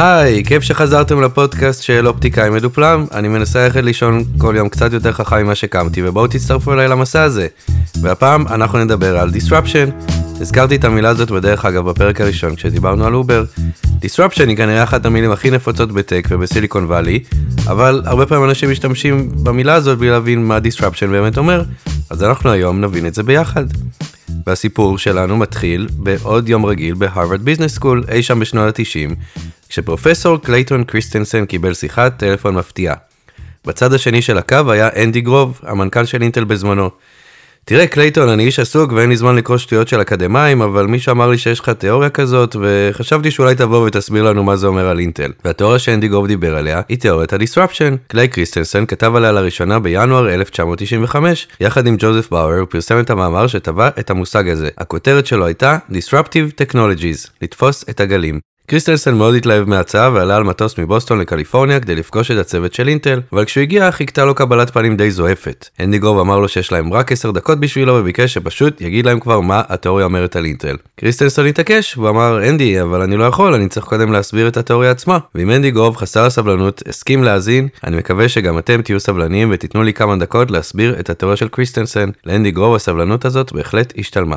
היי, כיף שחזרתם לפודקאסט של אופטיקאי מדופלם. אני מנסה ללכת לישון כל יום קצת יותר חכם ממה שקמתי, ובואו תצטרפו אליי למסע הזה. והפעם אנחנו נדבר על disruption. הזכרתי את המילה הזאת בדרך אגב בפרק הראשון כשדיברנו על אובר. disruption היא כנראה אחת המילים הכי נפוצות בטק ובסיליקון וואלי, אבל הרבה פעמים אנשים משתמשים במילה הזאת בלי להבין מה disruption באמת אומר, אז אנחנו היום נבין את זה ביחד. והסיפור שלנו מתחיל בעוד יום רגיל בהרווארד ביזנס סקול אי שם בשנות ה-90, כשפרופסור קלייטון קריסטנסן קיבל שיחת טלפון מפתיעה. בצד השני של הקו היה אנדי גרוב, המנכ"ל של אינטל בזמנו. תראה קלייטון, אני איש עסוק ואין לי זמן לקרוא שטויות של אקדמאים, אבל מישהו אמר לי שיש לך תיאוריה כזאת, וחשבתי שאולי תבוא ותסביר לנו מה זה אומר על אינטל. והתיאוריה שאנדי גרוב דיבר עליה היא תיאוריית ה-disruption. קליי קריסטנסן כתב עליה לראשונה בינואר 1995, יחד עם ג'וזף באואר, הוא פרסם את המאמר שטבע את המושג הזה. הכותרת שלו הייתה Disruptive Technologies, לתפוס את הגלים. קריסטלסן מאוד התלהב מההצעה ועלה על מטוס מבוסטון לקליפורניה כדי לפגוש את הצוות של אינטל, אבל כשהוא הגיע חיכתה לו קבלת פנים די זועפת. הנדי גוב אמר לו שיש להם רק 10 דקות בשבילו וביקש שפשוט יגיד להם כבר מה התיאוריה אומרת על אינטל. קריסטלסון התעקש והוא אמר אנדי אבל אני לא יכול אני צריך קודם להסביר את התיאוריה עצמה. ואם הנדי גוב חסר הסבלנות הסכים להאזין אני מקווה שגם אתם תהיו סבלניים ותיתנו לי כמה דקות להסביר את התיאוריה של קריסטלסן. לאנדי גוב הסבלנות הזאת בהחלט השתלמה.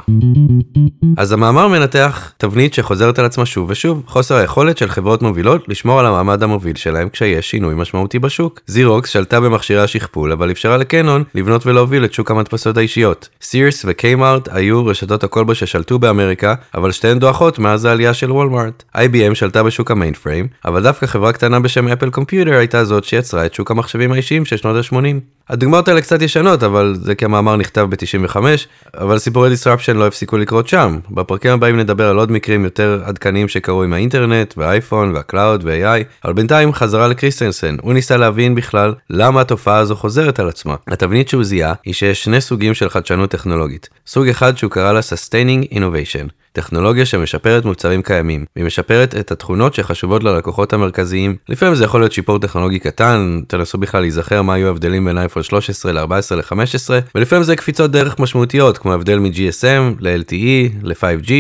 אז המאמר מנתח תבנית שחוזרת על עצמה שוב ושוב. חוסר היכולת של חברות מובילות לשמור על המעמד המוביל שלהם כשיש שינוי משמעותי בשוק. זירוקס שלטה במכשירי השכפול אבל אפשרה לקנון לבנות ולהוביל את שוק המדפסות האישיות. סירס וקיימארט היו רשתות הכלבו ששלטו באמריקה אבל שתיהן דועכות מאז העלייה של וולמארט. IBM שלטה בשוק המיין פריים אבל דווקא חברה קטנה בשם אפל קומפיוטר הייתה זאת שיצרה את שוק המחשבים האישיים של שנות ה-80. הדוגמאות האלה קצת ישנות אבל זה כי המאמר נכתב ב-95 אבל סיפורי disruption לא הפסיקו לקרות שם. בפרקים הבאים נדבר על עוד מקרים יותר עדכניים שקרו עם האינטרנט והאייפון והקלאוד ו-AI אבל בינתיים חזרה לקריסטנסן הוא ניסה להבין בכלל למה התופעה הזו חוזרת על עצמה. התבנית שהוא זיהה היא שיש שני סוגים של חדשנות טכנולוגית סוג אחד שהוא קרא לה Sustaining Innovation טכנולוגיה שמשפרת מוצרים קיימים, והיא משפרת את התכונות שחשובות ללקוחות המרכזיים. לפעמים זה יכול להיות שיפור טכנולוגי קטן, תנסו בכלל להיזכר מה היו ההבדלים בין אייפון 13 ל-14 ל-15, ולפעמים זה קפיצות דרך משמעותיות, כמו הבדל מ-GSM ל-LTE, ל-5G,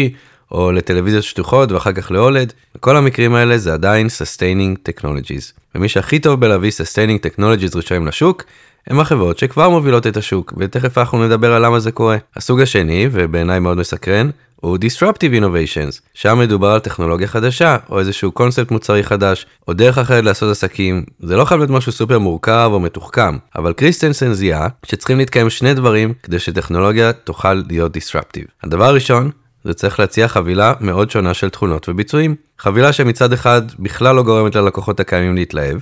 או לטלוויזיות שטוחות ואחר כך ל-OLED, בכל המקרים האלה זה עדיין Sustaining Technologies. ומי שהכי טוב בלהביא Sustaining Technologies ראשונים לשוק, הם החברות שכבר מובילות את השוק, ותכף אנחנו נדבר על למה זה קורה. הסוג השני, ובעיניי מאוד מסקרן, הוא Disruptive Innovations, שם מדובר על טכנולוגיה חדשה, או איזשהו קונספט מוצרי חדש, או דרך אחרת לעשות עסקים, זה לא חייב להיות משהו סופר מורכב או מתוחכם, אבל קריסטנסן זיהה שצריכים להתקיים שני דברים כדי שטכנולוגיה תוכל להיות Disruptive. הדבר הראשון, זה צריך להציע חבילה מאוד שונה של תכונות וביצועים. חבילה שמצד אחד בכלל לא גורמת ללקוחות הקיימים להתלהב,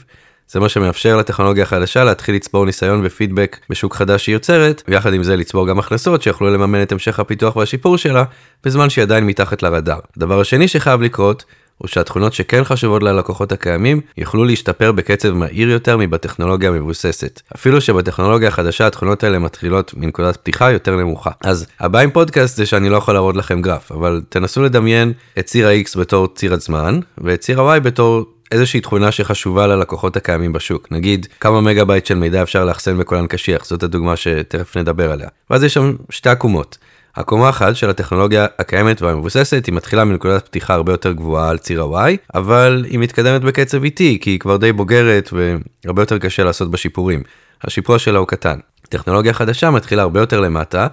זה מה שמאפשר לטכנולוגיה החדשה להתחיל לצבור ניסיון ופידבק בשוק חדש שהיא יוצרת, ויחד עם זה לצבור גם הכנסות שיוכלו לממן את המשך הפיתוח והשיפור שלה, בזמן שהיא עדיין מתחת לרדאר. הדבר השני שחייב לקרות, הוא שהתכונות שכן חשובות ללקוחות הקיימים יוכלו להשתפר בקצב מהיר יותר מבטכנולוגיה המבוססת. אפילו שבטכנולוגיה החדשה התכונות האלה מתחילות מנקודת פתיחה יותר נמוכה. אז הבעיה עם פודקאסט זה שאני לא יכול להראות לכם גרף, אבל תנסו לדמיין את ציר ה-X בתור ציר הזמן, ואת ציר ה-Y בתור איזושהי תכונה שחשובה ללקוחות הקיימים בשוק. נגיד, כמה מגה בייט של מידע אפשר לאחסן בכונן קשיח, זאת הדוגמה שתכף נדבר עליה. ואז יש שם שתי עקומות. עקומה אחת של הטכנולוגיה הקיימת והמבוססת היא מתחילה מנקודת פתיחה הרבה יותר גבוהה על ציר ה-Y, אבל היא מתקדמת בקצב איטי כי היא כבר די בוגרת והרבה יותר קשה לעשות בה שיפורים. השיפור שלה הוא קטן. טכנולוגיה חדשה מתחילה הרבה יותר למטה,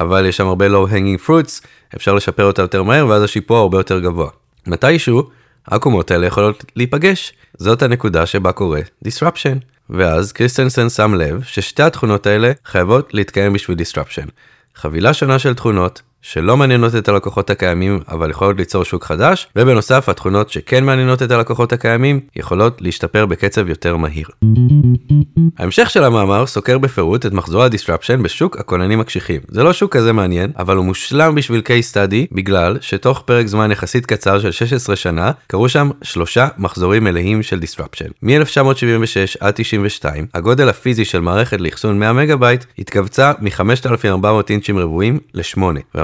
אבל יש שם הרבה low hanging fruits, אפשר לשפר אותה יותר מהר ואז השיפור הרבה יותר גבוה. מתישהו העקומות האלה יכולות להיפגש. זאת הנקודה שבה קורה disruption. ואז קריסטנסן שם לב ששתי התכונות האלה חייבות להתקיים בשביל disruption. חבילה שונה של תכונות שלא מעניינות את הלקוחות הקיימים אבל יכולות ליצור שוק חדש, ובנוסף התכונות שכן מעניינות את הלקוחות הקיימים יכולות להשתפר בקצב יותר מהיר. ההמשך של המאמר סוקר בפירוט את מחזור ה-disruption בשוק הכוננים הקשיחים. זה לא שוק כזה מעניין, אבל הוא מושלם בשביל case study בגלל שתוך פרק זמן יחסית קצר של 16 שנה קרו שם שלושה מחזורים מלאים של disruption. מ-1976 עד 92 הגודל הפיזי של מערכת לאחסון 100 מגה בייט התכווצה מ-5400 אינצ'ים רבועים ל-8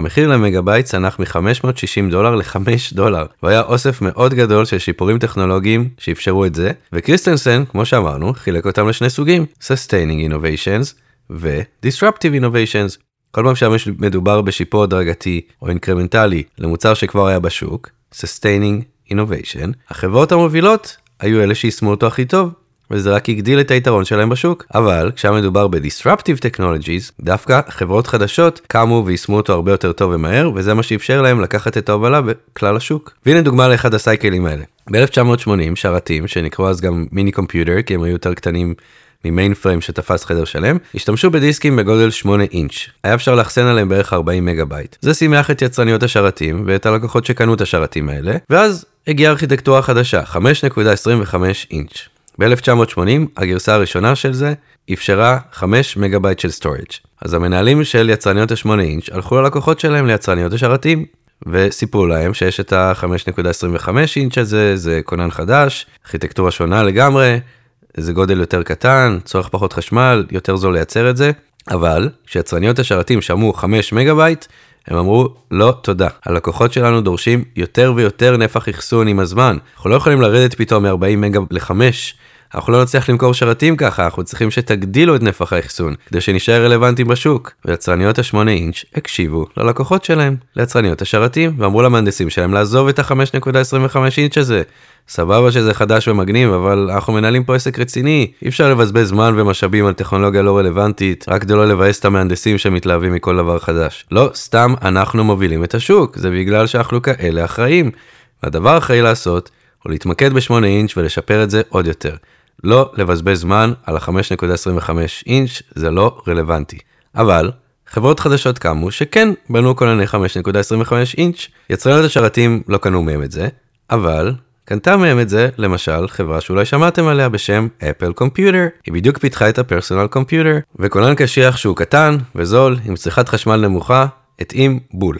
המחיר למגה צנח מ-560 דולר ל-5 דולר, והיה אוסף מאוד גדול של שיפורים טכנולוגיים שאפשרו את זה, וקריסטנסן, כמו שאמרנו, חילק אותם לשני סוגים, Sustaining Innovations ו-Disruptive Innovations. כל פעם שמדובר בשיפור הדרגתי או incremental-י למוצר שכבר היה בשוק, Sustaining Innovation, החברות המובילות היו אלה שיישמו אותו הכי טוב, וזה רק הגדיל את היתרון שלהם בשוק. אבל כשהיה מדובר ב-disruptive technologies, דווקא חברות חדשות קמו ויישמו אותו הרבה יותר טוב ומהר, וזה מה שאפשר להם לקחת את ההובלה בכלל השוק. והנה דוגמה לאחד ה-cycle-ים האלה. ב-1980 שרתים, שנקראו אז גם mini computer, כי הם היו יותר קטנים מ-mainframe שתפס חדר שלם, השתמשו בדיסקים בגודל 8 אינץ'. היה אפשר לאחסן עליהם בערך 40 מגה בייט. זה שימח את יצרניות השרתים ואת הלקוחות שקנו את השרתים האלה, ואז הגיעה ארכיטקטורה חדשה, 5.25 אינץ'. ב-1980 הגרסה הראשונה של זה אפשרה 5 מגה בייט של storage. אז המנהלים של יצרניות ה-8 אינץ' הלכו ללקוחות שלהם ליצרניות השרתים וסיפרו להם שיש את ה-5.25 אינץ' הזה, זה כונן חדש, ארכיטקטורה שונה לגמרי, זה גודל יותר קטן, צורך פחות חשמל, יותר זול לייצר את זה, אבל כשיצרניות השרתים שמעו 5 מגה בייט, הם אמרו לא תודה, הלקוחות שלנו דורשים יותר ויותר נפח אחסון עם הזמן, אנחנו לא יכולים לרדת פתאום מ-40 מגה ל-5. אנחנו לא נצליח למכור שרתים ככה, אנחנו צריכים שתגדילו את נפח האחסון, כדי שנשאר רלוונטיים בשוק. ויצרניות ה-8 אינץ' הקשיבו ללקוחות שלהם, ליצרניות השרתים, ואמרו למהנדסים שלהם לעזוב את ה-5.25 אינץ' הזה. סבבה שזה חדש ומגניב, אבל אנחנו מנהלים פה עסק רציני, אי אפשר לבזבז זמן ומשאבים על טכנולוגיה לא רלוונטית, רק כדי לא לבאס את המהנדסים שמתלהבים מכל דבר חדש. לא, סתם אנחנו מובילים את השוק, זה בגלל שאנחנו כאלה אחראים. והדבר האחראי לעשות, הוא להתמקד ב-8 אינץ' ולשפר את זה עוד יותר. לא לבזבז זמן על ה-5.25 אינץ', זה לא רלוונטי. אבל, חברות חדשות קמו שכן בנו כונני 5.25 אינץ', יצרניות השרתים לא קנו מהם את זה, אבל קנתה מהם את זה, למשל, חברה שאולי שמעתם עליה בשם אפל קומפיוטר. היא בדיוק פיתחה את ה-personal computer, וכונן קשיח שהוא קטן וזול, עם צריכת חשמל נמוכה, התאים בול.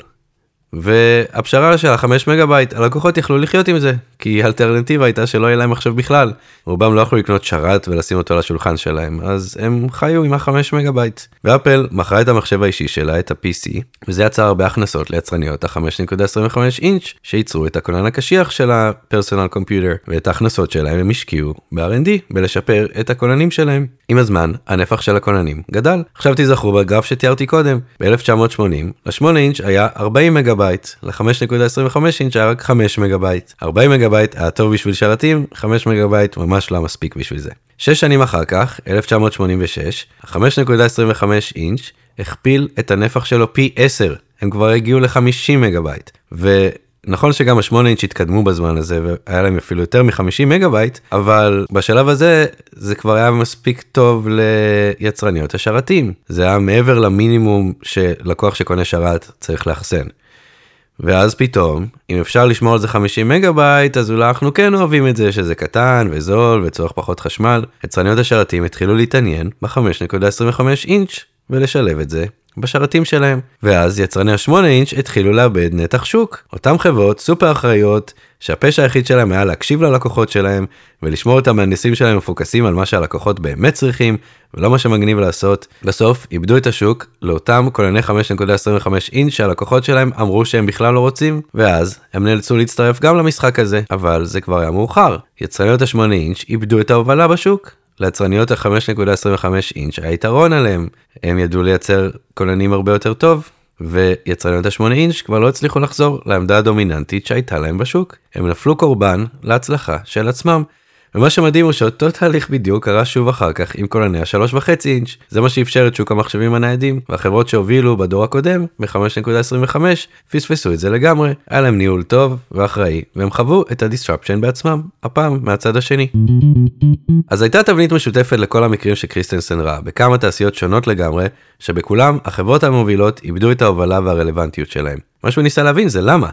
והפשרה של החמש מגה בייט, הלקוחות יכלו לחיות עם זה, כי האלטרנטיבה הייתה שלא יהיה להם מחשב בכלל. רובם לא יכלו לקנות שרת ולשים אותו על השולחן שלהם, אז הם חיו עם החמש מגה בייט. ואפל מכרה את המחשב האישי שלה, את ה-PC, וזה יצר הרבה הכנסות ליצרניות ה-5.25 אינץ' שייצרו את הכונן הקשיח של ה-personal computer, ואת ההכנסות שלהם הם השקיעו ב-R&D, בלשפר את הכוננים שלהם. עם הזמן, הנפח של הכוננים גדל. עכשיו תיזכרו בגרף שתיארתי קודם, ב-1980, ל-8 אינץ' היה 40 מגה בייט, ל-5.25 אינץ' היה רק 5 מגה בייט. 40 מגה בייט היה טוב בשביל שרתים, 5 מגה בייט ממש לא מספיק בשביל זה. שש שנים אחר כך, 1986, ה-5.25 אינץ' הכפיל את הנפח שלו פי 10, הם כבר הגיעו ל-50 מגה בייט. נכון שגם ה-8 אינץ' התקדמו בזמן הזה והיה להם אפילו יותר מ-50 מגה בייט, אבל בשלב הזה זה כבר היה מספיק טוב ליצרניות השרתים. זה היה מעבר למינימום שלקוח שקונה שרת צריך לאחסן. ואז פתאום, אם אפשר לשמור על זה 50 מגה בייט, אז אולי אנחנו כן אוהבים את זה שזה קטן וזול וצורך פחות חשמל. יצרניות השרתים התחילו להתעניין ב-5.25 אינץ' ולשלב את זה בשרתים שלהם. ואז יצרני ה-8 אינץ' התחילו לאבד נתח שוק. אותם חברות סופר אחראיות, שהפשע היחיד שלהם היה להקשיב ללקוחות שלהם, ולשמור את המהנדסים שלהם מפוקסים על מה שהלקוחות באמת צריכים, ולא מה שמגניב לעשות. בסוף איבדו את השוק לאותם כונני 5.25 אינץ' שהלקוחות שלהם אמרו שהם בכלל לא רוצים, ואז הם נאלצו להצטרף גם למשחק הזה, אבל זה כבר היה מאוחר. יצרניות ה-8 אינץ' איבדו את ההובלה בשוק, ליצרניות ה-5.25 אינץ' היה יתרון עליהם, הם ידעו לייצר כוננים הרבה יותר טוב, ויצרניות ה-8 אינץ' כבר לא הצליחו לחזור לעמדה הדומיננטית שהייתה להם בשוק. הם נפלו קורבן להצלחה של עצמם. ומה שמדהים הוא שאותו תהליך בדיוק קרה שוב אחר כך עם קולני ה-3.5 אינץ', זה מה שאפשר את שוק המחשבים הניידים, והחברות שהובילו בדור הקודם, ב-5.25, פספסו את זה לגמרי, היה להם ניהול טוב ואחראי, והם חוו את ה-disruption בעצמם, הפעם מהצד השני. אז הייתה תבנית משותפת לכל המקרים שקריסטנסן ראה, בכמה תעשיות שונות לגמרי, שבכולם החברות המובילות איבדו את ההובלה והרלוונטיות שלהם. מה שהוא ניסה להבין זה למה.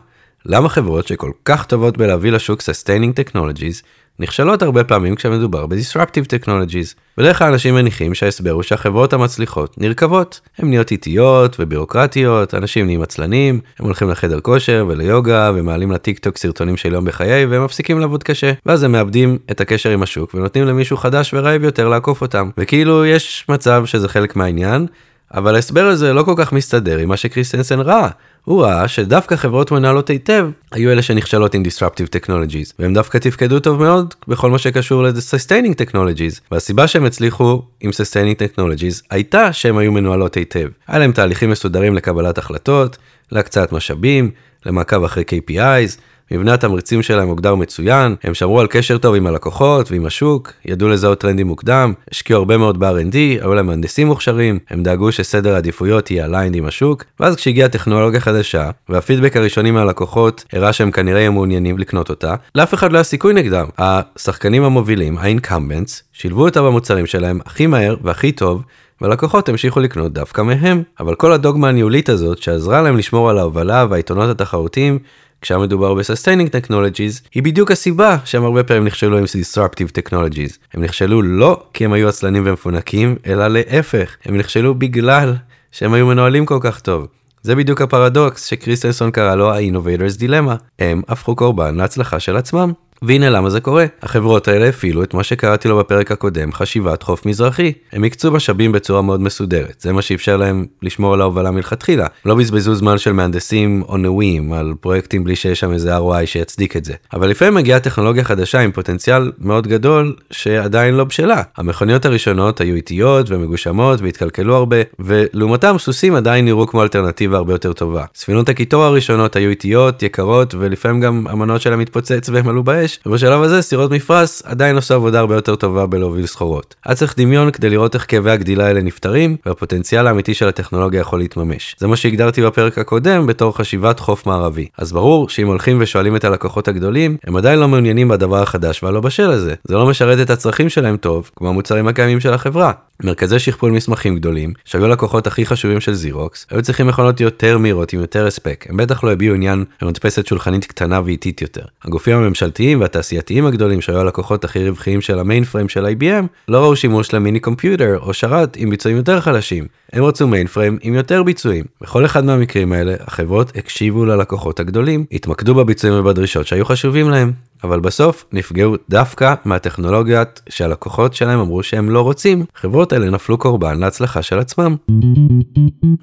למה חברות שכל כך טובות בלהביא לשוק Sustaining Technologies נכשלות הרבה פעמים כשמדובר ב-disruptive technologies. בדרך כלל אנשים מניחים שההסבר הוא שהחברות המצליחות נרקבות. הן נהיות איטיות ובירוקרטיות, אנשים נהיים עצלנים, הם הולכים לחדר כושר וליוגה ומעלים לטיק טוק סרטונים של יום בחיי והם מפסיקים לעבוד קשה. ואז הם מאבדים את הקשר עם השוק ונותנים למישהו חדש ורעב יותר לעקוף אותם. וכאילו יש מצב שזה חלק מהעניין, אבל ההסבר הזה לא כל כך מסתדר עם מה שקריסטנסן ראה. הוא ראה שדווקא חברות מנהלות היטב היו אלה שנכשלות עם disruptive technologies, והם דווקא תפקדו טוב מאוד בכל מה שקשור ל-sustaining technologies, והסיבה שהם הצליחו עם sustaining technologies הייתה שהם היו מנוהלות היטב. היה להם תהליכים מסודרים לקבלת החלטות, להקצאת משאבים, למעקב אחרי KPIs, מבנה התמריצים שלהם הוגדר מצוין, הם שמרו על קשר טוב עם הלקוחות ועם השוק, ידעו לזהות טרנדים מוקדם, השקיעו הרבה מאוד ב-R&D, היו להם מהנדסים מוכשרים, הם דאגו שסדר העדיפויות יהיה aligned עם השוק, ואז כשהגיעה טכנולוגיה חדשה, והפידבק הראשוני מהלקוחות הראה שהם כנראה יהיו מעוניינים לקנות אותה, לאף אחד לא היה סיכוי נגדם. השחקנים המובילים, ה-incumbents, שילבו אותה במוצרים שלהם הכי מהר והכי טוב, והלקוחות המשיכו לקנות דווקא מהם. אבל כל הדוגמה הניהולית הזאת שעזרה להם לשמור על ההובלה והעיתונות התחרותיים, כשהיה מדובר ב-Sustaining Technologies, היא בדיוק הסיבה שהם הרבה פעמים נכשלו עם Disruptive Technologies. הם נכשלו לא כי הם היו עצלנים ומפונקים, אלא להפך, הם נכשלו בגלל שהם היו מנוהלים כל כך טוב. זה בדיוק הפרדוקס שקריסטנסון קרא לו ה-Innovators Dilemma. הם הפכו קורבן להצלחה של עצמם. והנה למה זה קורה. החברות האלה הפעילו את מה שקראתי לו בפרק הקודם, חשיבת חוף מזרחי. הם הקצו משאבים בצורה מאוד מסודרת, זה מה שאפשר להם לשמור על ההובלה מלכתחילה. לא בזבזו זמן של מהנדסים או נאויים על פרויקטים בלי שיש שם איזה ROI שיצדיק את זה. אבל לפעמים מגיעה טכנולוגיה חדשה עם פוטנציאל מאוד גדול שעדיין לא בשלה. המכוניות הראשונות היו איטיות ומגושמות והתקלקלו הרבה, ולעומתם סוסים עדיין נראו כמו אלטרנטיבה הרבה יותר טובה. ספינות הקיטור הראשונות היו איטיות, יקרות, ולפעמים גם המנוע שלהם התפוצץ והם עלו באש, האש, ובשלב הזה סירות מפרש עדיין עושה עבודה הרבה יותר טובה בלהוביל סחורות. היה צריך דמיון כדי לראות איך כאבי הגדילה האלה נפתרים, והפוטנציאל האמיתי של הטכנולוגיה יכול להתממש. זה מה שהגדרתי בפרק הקודם בתור חשיבת חוף מערבי. אז ברור שאם הולכים ושואלים את הלקוחות הגדולים, הם עדיין לא מעוניינים בדבר החדש והלא בשל הזה. זה לא משרת את הצרכים שלהם טוב, כמו המוצרים הקיימים של החברה. מרכזי שכפול מסמכים גדולים, שהיו הלקוחות הכי חשובים של זירוקס, היו צריכים מכונות יותר מהירות עם יותר הספק, הם בטח לא הביעו עניין במדפסת שולחנית קטנה ואיטית יותר. הגופים הממשלתיים והתעשייתיים הגדולים שהיו הלקוחות הכי רווחיים של המיין פריים של IBM, לא ראו שימוש למיני קומפיוטר או שרת עם ביצועים יותר חלשים. הם רצו mainframe עם יותר ביצועים. בכל אחד מהמקרים האלה, החברות הקשיבו ללקוחות הגדולים, התמקדו בביצועים ובדרישות שהיו חשובים להם. אבל בסוף נפגעו דווקא מהטכנולוגיות שהלקוחות שלהם אמרו שהם לא רוצים. חברות האלה נפלו קורבן להצלחה של עצמם.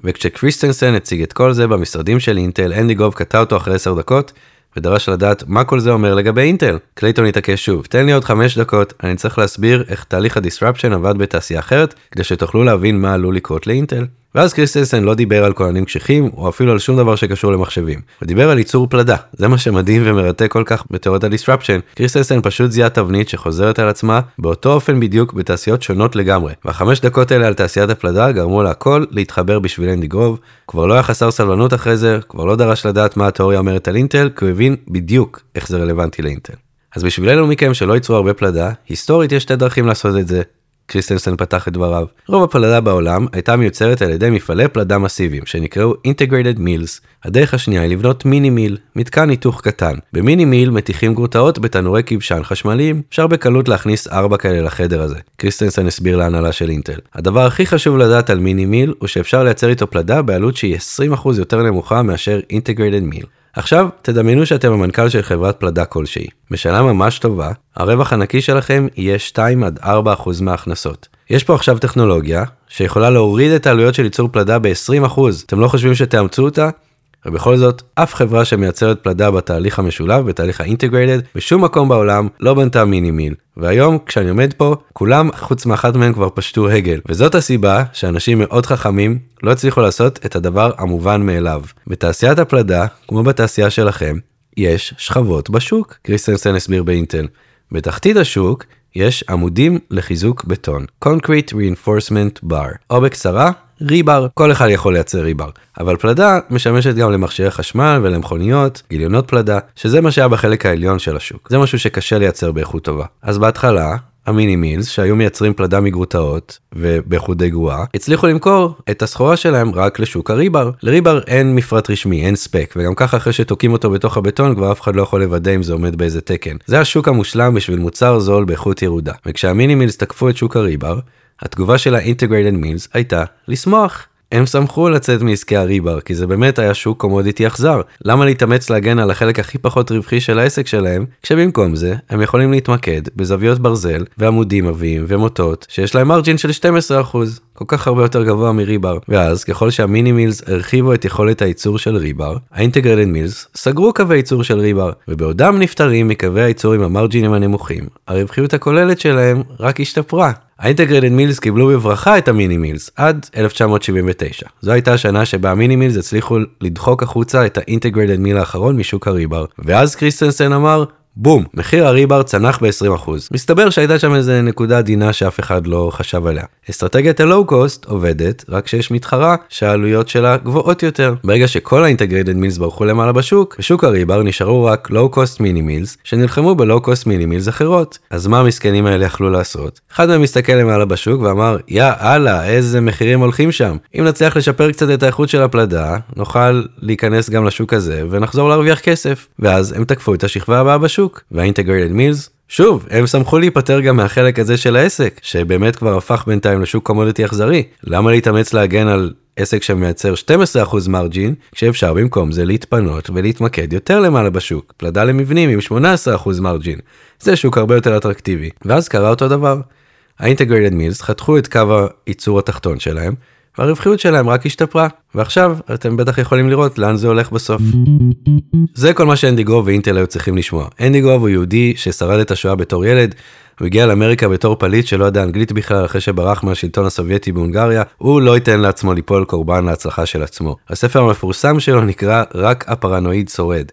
וכשקריסטנסן הציג את כל זה במשרדים של אינטל, אנדי גרוב קטע אותו אחרי 10 דקות, ודרש לדעת מה כל זה אומר לגבי אינטל. קלייטון התעקש שוב, תן לי עוד 5 דקות, אני צריך להסביר איך תהליך ה-disruption עבד בתעשייה אחרת, כדי שתוכלו להבין מה עלול לקרות לאינטל. ואז קריסטנסן לא דיבר על כוננים קשיחים, או אפילו על שום דבר שקשור למחשבים. הוא דיבר על ייצור פלדה. זה מה שמדהים ומרתק כל כך בתיאוריית ה-disruption. קריסטנסן פשוט זיהה תבנית שחוזרת על עצמה באותו אופן בדיוק בתעשיות שונות לגמרי. והחמש דקות האלה על תעשיית הפלדה גרמו להכל להתחבר בשביל אנדי גרוב. כבר לא היה חסר סבלנות אחרי זה, כבר לא דרש לדעת מה התיאוריה אומרת על אינטל, כי הוא הבין בדיוק איך זה רלוונטי לאינטל. אז בשביל אלו מכם שלא ייצרו הרבה פלדה, היסטורית יש שתי דרכים לעשות את זה. קריסטנסן פתח את דבריו. רוב הפלדה בעולם הייתה מיוצרת על ידי מפעלי פלדה מסיביים שנקראו Integrated Mills. הדרך השנייה היא לבנות mini mill, מתקן היתוך קטן. ב-mini mill מתיכים גרוטאות בתנורי כבשן חשמליים, אפשר בקלות להכניס ארבע כאלה לחדר הזה. קריסטנסן הסביר להנהלה של אינטל. הדבר הכי חשוב לדעת על mini mill הוא שאפשר לייצר איתו פלדה בעלות שהיא 20% יותר נמוכה מאשר Integrated Mill. עכשיו תדמיינו שאתם המנכ"ל של חברת פלדה כלשהי. בשנה ממש טובה, הרווח הנקי שלכם יהיה 2 עד 4% מההכנסות. יש פה עכשיו טכנולוגיה שיכולה להוריד את העלויות של ייצור פלדה ב-20%. אתם לא חושבים שתאמצו אותה? ובכל זאת, אף חברה שמייצרת פלדה בתהליך המשולב, בתהליך ה-integrated, בשום מקום בעולם לא בנתה mini mill. והיום, כשאני עומד פה, כולם חוץ מאחת מהם כבר פשטו רגל. וזאת הסיבה שאנשים מאוד חכמים לא הצליחו לעשות את הדבר המובן מאליו. בתעשיית הפלדה, כמו בתעשייה שלכם, יש שכבות בשוק, קריסטנסן הסביר באינטל. בתחתית השוק יש עמודים לחיזוק בטון, Concrete Reinforcement Bar, או בקצרה, ריבר, כל אחד יכול לייצר ריבר. אבל פלדה משמשת גם למכשירי חשמל ולמכוניות, גיליונות פלדה, שזה מה שהיה בחלק העליון של השוק. זה משהו שקשה לייצר באיכות טובה. אז בהתחלה, המיני מילס שהיו מייצרים פלדה מגרוטאות ובאיכות די גרועה הצליחו למכור את הסחורה שלהם רק לשוק הריבר. לריבר אין מפרט רשמי אין ספק וגם ככה אחרי שתוקעים אותו בתוך הבטון כבר אף אחד לא יכול לוודא אם זה עומד באיזה תקן. זה השוק המושלם בשביל מוצר זול באיכות ירודה. וכשהמיני מילס תקפו את שוק הריבר התגובה של ה-Integrated Mills הייתה לשמוח. הם שמחו לצאת מעסקי הריבר, כי זה באמת היה שוק קומודיטי אכזר. למה להתאמץ להגן על החלק הכי פחות רווחי של העסק שלהם, כשבמקום זה, הם יכולים להתמקד בזוויות ברזל, ועמודים עבים, ומוטות, שיש להם מרג'ין של 12%, כל כך הרבה יותר גבוה מריבר. ואז, ככל שהמיני מילס הרחיבו את יכולת הייצור של ריבר, האינטגרלד מילס סגרו קווי ייצור של ריבר, ובעודם נפטרים מקווי הייצור עם המרג'ינים הנמוכים, הרווחיות הכוללת שלהם רק השתפרה. ה-integrated mills קיבלו בברכה את ה-mini mills עד 1979. זו הייתה השנה שבה ה-mini mills הצליחו לדחוק החוצה את ה-integrated mill האחרון משוק ה-rebar. ואז קריסטנסן אמר, בום, מחיר ה-rebar צנח ב-20%. מסתבר שהייתה שם איזה נקודה עדינה שאף אחד לא חשב עליה. אסטרטגיית ה-low cost עובדת רק כשיש מתחרה שהעלויות שלה גבוהות יותר. ברגע שכל ה-integrated mills ברחו למעלה בשוק, בשוק ה-rebar נשארו רק low cost mini mills שנלחמו ב-low cost mini mills אחרות. אז מה המסכנים האלה יכלו לעשות? אחד מהם הסתכל למעלה בשוק ואמר, יא אללה, איזה מחירים הולכים שם. אם נצליח לשפר קצת את האיכות של הפלדה, נוכל להיכנס גם לשוק הזה ונחזור להרוויח כסף. ואז הם תקפו את השכבה הבאה בשוק. השוק, וה-Integrated שוב, הם שמחו להיפטר גם מהחלק הזה של העסק, שבאמת כבר הפך בינתיים לשוק קומודיטי אכזרי. למה להתאמץ להגן על עסק שמייצר 12% מרג'ין, כשאפשר במקום זה להתפנות ולהתמקד יותר למעלה בשוק, פלדה למבנים עם 18% מרג'ין. זה שוק הרבה יותר אטרקטיבי. ואז קרה אותו דבר. ה-Integrated חתכו את קו הייצור התחתון שלהם, והרווחיות שלהם רק השתפרה, ועכשיו אתם בטח יכולים לראות לאן זה הולך בסוף. זה כל מה שאנדי גרוב ואינטל היו צריכים לשמוע. אנדי גרוב הוא יהודי ששרד את השואה בתור ילד, הוא הגיע לאמריקה בתור פליט שלא ידע אנגלית בכלל אחרי שברח מהשלטון הסובייטי בהונגריה, הוא לא ייתן לעצמו ליפול קורבן להצלחה של עצמו. הספר המפורסם שלו נקרא רק הפרנואיד שורד,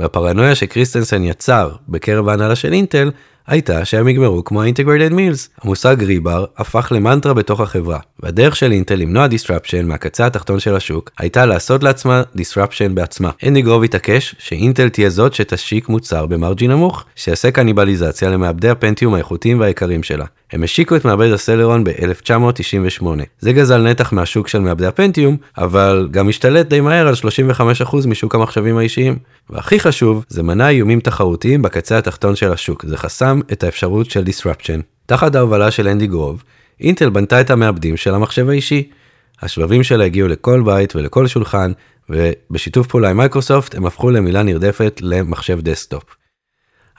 והפרנויה שקריסטנסן יצר בקרב ההנהלה של אינטל הייתה שהם יגמרו כמו ה- Integrated Mills. המושג rebar הפך למנטרה בתוך החברה, והדרך של אינטל למנוע disruption מהקצה התחתון של השוק, הייתה לעשות לעצמה disruption בעצמה. אנדי גרוב התעקש שאינטל תהיה זאת שתשיק מוצר ב margin נמוך, שיעשה קניבליזציה למעבדי הפנטיום האיכותיים והיקרים שלה. הם השיקו את מעבד הסלרון ב-1998. זה גזל נתח מהשוק של מעבדי הפנטיום, אבל גם השתלט די מהר על 35% משוק המחשבים האישיים. והכי חשוב, זה מנע איומים תחרותיים בקצה התחתון של השוק, זה חסם את האפשרות של disruption. תחת ההובלה של אנדי גרוב, אינטל בנתה את המעבדים של המחשב האישי. השבבים שלה הגיעו לכל בית ולכל שולחן, ובשיתוף פעולה עם מייקרוסופט הם הפכו למילה נרדפת למחשב desktop.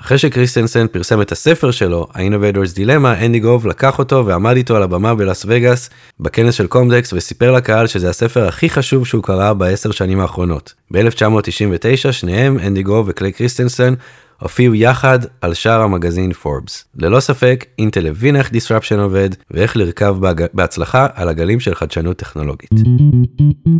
אחרי שקריסטנסן פרסם את הספר שלו, ה- Innovator's Dilemma, אנדי גרוב לקח אותו ועמד איתו על הבמה בלאס וגאס, בכנס של קומדקס, וסיפר לקהל שזה הספר הכי חשוב שהוא קרא בעשר שנים האחרונות. ב-1999, שניהם, אנדי גרוב וקליי קריסטנסן, הופיעו יחד על שער המגזין פורבס. ללא ספק, אינטל הבין איך disruption עובד ואיך לרכב בהג... בהצלחה על הגלים של חדשנות טכנולוגית.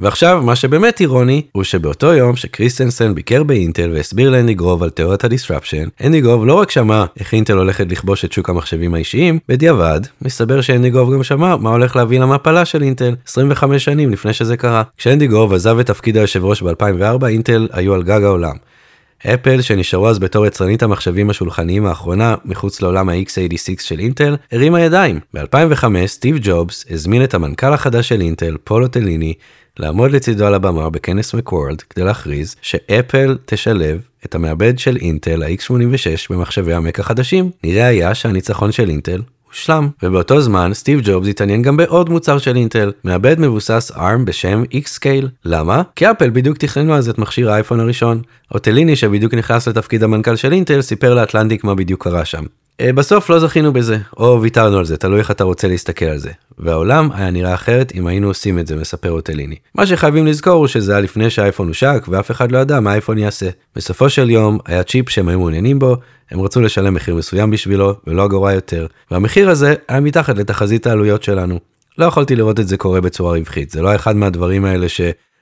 ועכשיו, מה שבאמת אירוני, הוא שבאותו יום שקריסטנסן ביקר באינטל והסביר לאנדי גרוב על תיאוריית ה-disruption, אנדי גרוב לא רק שמע איך אינטל הולכת לכבוש את שוק המחשבים האישיים, בדיעבד, מסתבר שאנדי גרוב גם שמע מה הולך להביא למפלה של אינטל 25 שנים לפני שזה קרה. כשאנדי גרוב עזב את תפקיד היושב ראש ב-2004, אינטל היו על גג העולם. אפל שנשארו אז בתור יצרנית המחשבים השולחניים האחרונה מחוץ לעולם ה-x86 של אינטל הרימה ידיים. ב-2005 סטיב ג'ובס הזמין את המנכ"ל החדש של אינטל פול אוטליני לעמוד לצידו על הבמה בכנס מקוורלד כדי להכריז שאפל תשלב את המעבד של אינטל ה-x86 במחשבי המק החדשים. נראה היה שהניצחון של אינטל הושלם. ובאותו זמן סטיב ג'ובס התעניין גם בעוד מוצר של אינטל, מעבד מבוסס ARM בשם X-Scale. למה? כי אפל בדיוק תכננו אז את מכשיר האייפון הראשון. אוטליני שבדיוק נכנס לתפקיד המנכ"ל של אינטל סיפר לאטלנטיק מה בדיוק קרה שם. אה, בסוף לא זכינו בזה, או ויתרנו על זה, תלוי איך אתה רוצה להסתכל על זה. והעולם היה נראה אחרת אם היינו עושים את זה, מספר אוטליני. מה שחייבים לזכור הוא שזה היה לפני שהאייפון הושק, ואף אחד לא ידע מה האייפון יעשה. בסופו של יום, היה צ'יפ שהם היו מעוניינים בו, הם רצו לשלם מחיר מסוים בשבילו, ולא אגורה יותר, והמחיר הזה היה מתחת לתחזית העלויות שלנו. לא יכולתי לראות את זה קורה בצורה רווחית, זה לא אחד מהדברים האלה ש...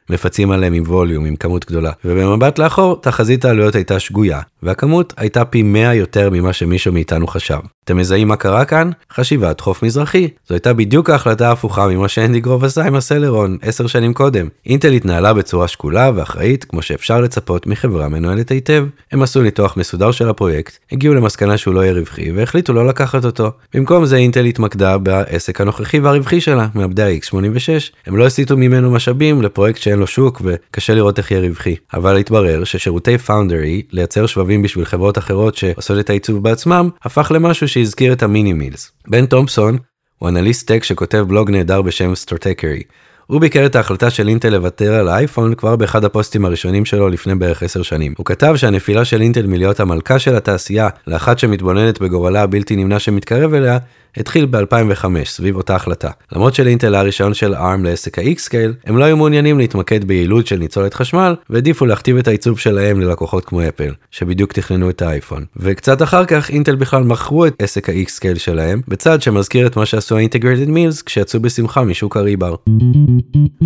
מפצים עליהם עם ווליום, עם כמות גדולה. ובמבט לאחור, תחזית העלויות הייתה שגויה, והכמות הייתה פי 100 יותר ממה שמישהו מאיתנו חשב. אתם מזהים מה קרה כאן? חשיבת חוף מזרחי. זו הייתה בדיוק ההחלטה ההפוכה ממה שאנדי גרוב עשה עם הסלרון 10 שנים קודם. אינטל התנהלה בצורה שקולה ואחראית כמו שאפשר לצפות מחברה מנוהלת היטב. הם עשו ניתוח מסודר של הפרויקט, הגיעו למסקנה שהוא לא יהיה רווחי והחליטו לא לקחת אותו. במקום זה אינטל התמקדה בעסק הנוכחי והרווחי שלה, מעבדי ה-X86. הם לא הסיטו ממנו משאבים לפרויקט שאין לו שוק וקשה לראות איך יהיה רווחי. אבל התברר ששירותי פאונדרי, לייצר שבבים בשביל חברות אחרות שעושות את העיצוב בעצמם, הפך למשהו שהזכיר את המיני מילס. בן תומפסון הוא אנליסט טק שכותב בלוג נהדר בשם סטרטקרי. הוא ביקר את ההחלטה של אינטל לוותר על האייפון כבר באחד הפוסטים הראשונים שלו לפני בערך 10 שנים. הוא כתב שהנפילה של אינטל מלהיות המלכה של התעשייה לאחת שמתבוננת בגורלה הבלתי נמנע שמתקרב אליה, התחיל ב-2005 סביב אותה החלטה. למרות שלאינטל היה רישיון של ARM לעסק ה-X-Scale, הם לא היו מעוניינים להתמקד ביעילות של ניצולת חשמל, והעדיפו להכתיב את העיצוב שלהם ללקוחות כמו אפל, שבדיוק תכננו את האייפון. וקצת אחר כך אינטל בכלל מכרו את עסק ה-X-Scale שלהם, בצד שמזכיר את מה שעשו ה-Integrated Meals כשיצאו בשמחה משוק הריבר.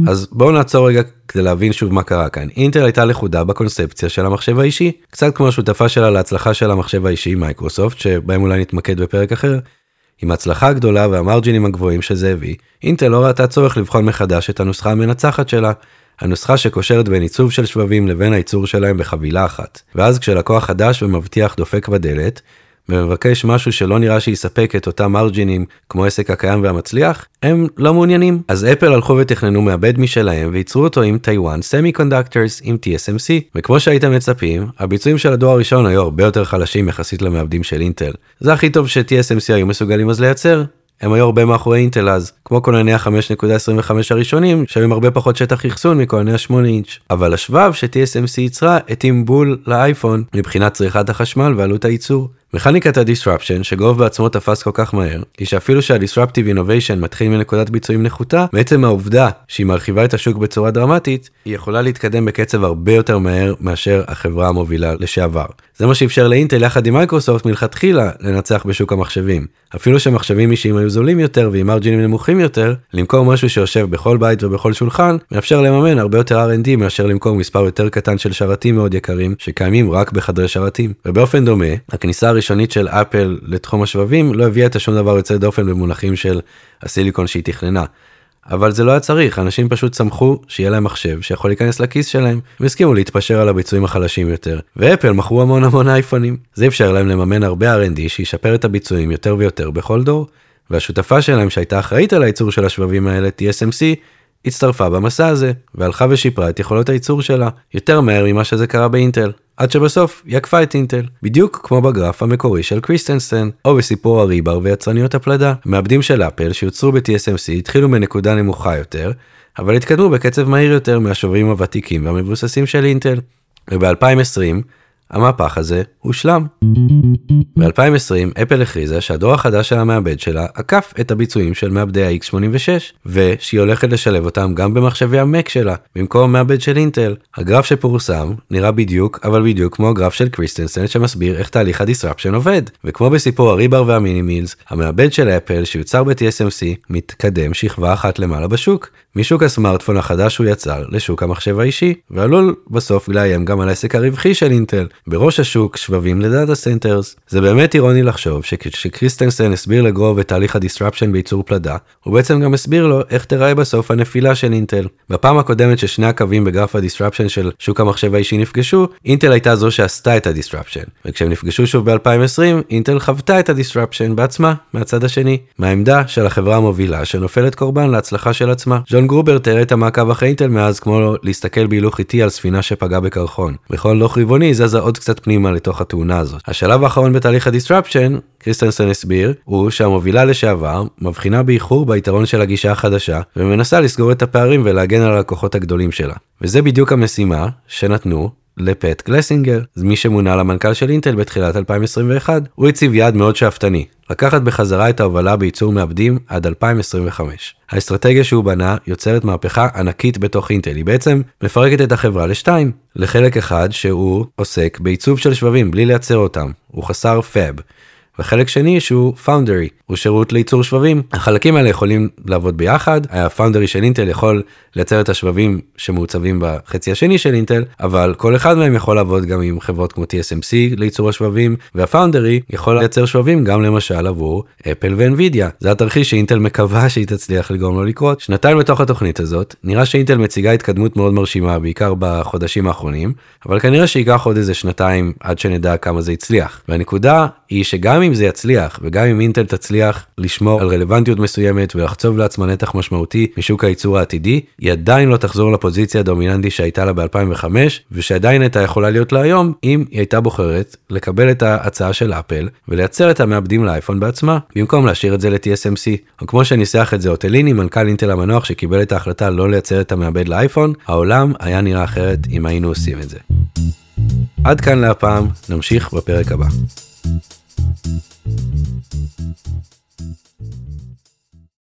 אז בואו נעצור רגע כדי להבין שוב מה קרה כאן. אינטל הייתה לכודה בקונספציה של המחשב האישי, קצת כמו השותפה שלה להצלחה של המחשב האישי מייקרוסופט, שבהם אולי נתמקד בפרק אחר. עם ההצלחה הגדולה והמרג'ינים הגבוהים שזה הביא, אינטל לא ראתה צורך לבחון מחדש את הנוסחה המנצחת שלה, הנוסחה שקושרת בין עיצוב של שבבים לבין הייצור שלהם בחבילה אחת. ואז כשלקוח חדש ומבטיח דופק בדלת, ומבקש משהו שלא נראה שיספק את אותם מרג'ינים כמו העסק הקיים והמצליח, הם לא מעוניינים. אז אפל הלכו ותכננו מעבד משלהם וייצרו אותו עם Taiwan Semiconductors עם TSMC, וכמו שהייתם מצפים, הביצועים של הדור הראשון היו הרבה יותר חלשים יחסית למעבדים של אינטל. זה הכי טוב ש-TSMC היו מסוגלים אז לייצר, הם היו הרבה מאחורי אינטל אז, כמו כונני ה-5.25 הראשונים, שהיו עם הרבה פחות שטח אחסון מכונני ה-8 אינץ'. אבל השבב ש-TSMC ייצרה התאים בול לאייפון מבחינת צריכת החשמל ועלות הייצור. מכניקת ה-disruption שגוב בעצמו תפס כל כך מהר, היא שאפילו שה-disruptive innovation מתחיל מנקודת ביצועים נחותה, בעצם העובדה שהיא מרחיבה את השוק בצורה דרמטית, היא יכולה להתקדם בקצב הרבה יותר מהר מאשר החברה המובילה לשעבר. זה מה שאפשר לאינטל יחד עם מייקרוסופט מלכתחילה לנצח בשוק המחשבים. אפילו שמחשבים אישיים היו זולים יותר ועם מרג'ינים נמוכים יותר, למכור משהו שיושב בכל בית ובכל שולחן, מאפשר לממן הרבה יותר R&D מאשר למכור מספר יותר קטן של שרתים מאוד יקרים, שקיימים רק בחדרי שרתים. ובאופן דומה, הכניסה הראשונית של אפל לתחום השבבים לא הביאה את השום דבר יוצא דופן במונחים של הסיליקון שהיא תכננה. אבל זה לא היה צריך, אנשים פשוט שמחו שיהיה להם מחשב שיכול להיכנס לכיס שלהם, והסכימו להתפשר על הביצועים החלשים יותר. ואפל מכרו המון המון אייפונים. זה אפשר להם לממן הרבה R&D שישפר את הביצועים יותר ויותר בכל דור, והשותפה שלהם שהייתה אחראית על הייצור של השבבים האלה, TSMC, הצטרפה במסע הזה, והלכה ושיפרה את יכולות הייצור שלה, יותר מהר ממה שזה קרה באינטל. עד שבסוף היא עקפה את אינטל, בדיוק כמו בגרף המקורי של קריסטנסן, או בסיפור הריבר ויצרניות הפלדה. מעבדים של אפל שיוצרו ב-TSMC התחילו מנקודה נמוכה יותר, אבל התקדמו בקצב מהיר יותר מהשוברים הוותיקים והמבוססים של אינטל. וב-2020, המהפך הזה הושלם. ב-2020 אפל הכריזה שהדור החדש של המעבד שלה עקף את הביצועים של מעבדי ה-X86 ושהיא הולכת לשלב אותם גם במחשבי המק שלה במקום מעבד של אינטל. הגרף שפורסם נראה בדיוק אבל בדיוק כמו הגרף של קריסטנסן שמסביר איך תהליך ה disruption עובד וכמו בסיפור ה rebar וה mini mills המעבד של אפל שיוצר ב-TSMC מתקדם שכבה אחת למעלה בשוק משוק הסמארטפון החדש שהוא יצר לשוק המחשב האישי ועלול בסוף לאיים גם על העסק הרווחי של אינטל בראש השוק שבבים ל data centers. זה באמת אירוני לחשוב שכשקריסטנסן הסביר לגרוב את תהליך ה disruption בייצור פלדה, הוא בעצם גם הסביר לו איך תראה בסוף הנפילה של אינטל. בפעם הקודמת ששני הקווים בגרף ה disruption של שוק המחשב האישי נפגשו, אינטל הייתה זו שעשתה את ה disruption. וכשהם נפגשו שוב ב-2020, אינטל חוותה את ה disruption בעצמה, מהצד השני, מהעמדה של החברה המובילה שנופלת קורבן להצלחה של עצמה. ג'ון גרובר תיאר את המעקב אחרי אינטל עוד קצת פנימה לתוך התאונה הזאת. השלב האחרון בתהליך ה disruption, קריסטנסן הסביר, הוא שהמובילה לשעבר מבחינה באיחור ביתרון של הגישה החדשה, ומנסה לסגור את הפערים ולהגן על הלקוחות הגדולים שלה. וזה בדיוק המשימה שנתנו לפט גלסינגר, מי שמונה למנכ"ל של אינטל בתחילת 2021, הוא הציב יעד מאוד שאפתני, לקחת בחזרה את ההובלה בייצור מעבדים עד 2025. האסטרטגיה שהוא בנה יוצרת מהפכה ענקית בתוך אינטל, היא בעצם מפרקת את החברה לשתיים, לחלק אחד שהוא עוסק בעיצוב של שבבים בלי לייצר אותם, הוא חסר פאב. וחלק שני שהוא פאונדרי, הוא שירות לייצור שבבים. החלקים האלה יכולים לעבוד ביחד, הפאונדרי של אינטל יכול לייצר את השבבים שמעוצבים בחצי השני של אינטל, אבל כל אחד מהם יכול לעבוד גם עם חברות כמו TSMC לייצור השבבים, והפאונדרי יכול לייצר שבבים גם למשל עבור אפל ואנווידיה. זה התרחיש שאינטל מקווה שהיא תצליח לגרום לו לקרות. שנתיים לתוך התוכנית הזאת, נראה שאינטל מציגה התקדמות מאוד מרשימה, בעיקר בחודשים האחרונים, אבל כנראה שייקח עוד איזה שנתיים עד שנדע כמה זה הצליח. והנקודה היא שגם אם זה יצליח, וגם אם אינטל תצליח לשמור על רלוונטיות מסוימת ולחצוב לעצמה נתח משמעותי משוק הייצור העתידי, היא עדיין לא תחזור לפוזיציה הדומיננטית שהייתה לה ב-2005, ושעדיין הייתה יכולה להיות לה היום, אם היא הייתה בוחרת לקבל את ההצעה של אפל ולייצר את המעבדים לאייפון בעצמה, במקום להשאיר את זה ל-TSMC. או כמו שניסח את זה אוטליני, מנכ"ל אינטל המנוח שקיבל את ההחלטה לא לייצר את המעבד לאייפון, העולם היה נראה אחרת אם היינו עושים את זה. עד כאן להפעם, נמשיך בפרק הבא.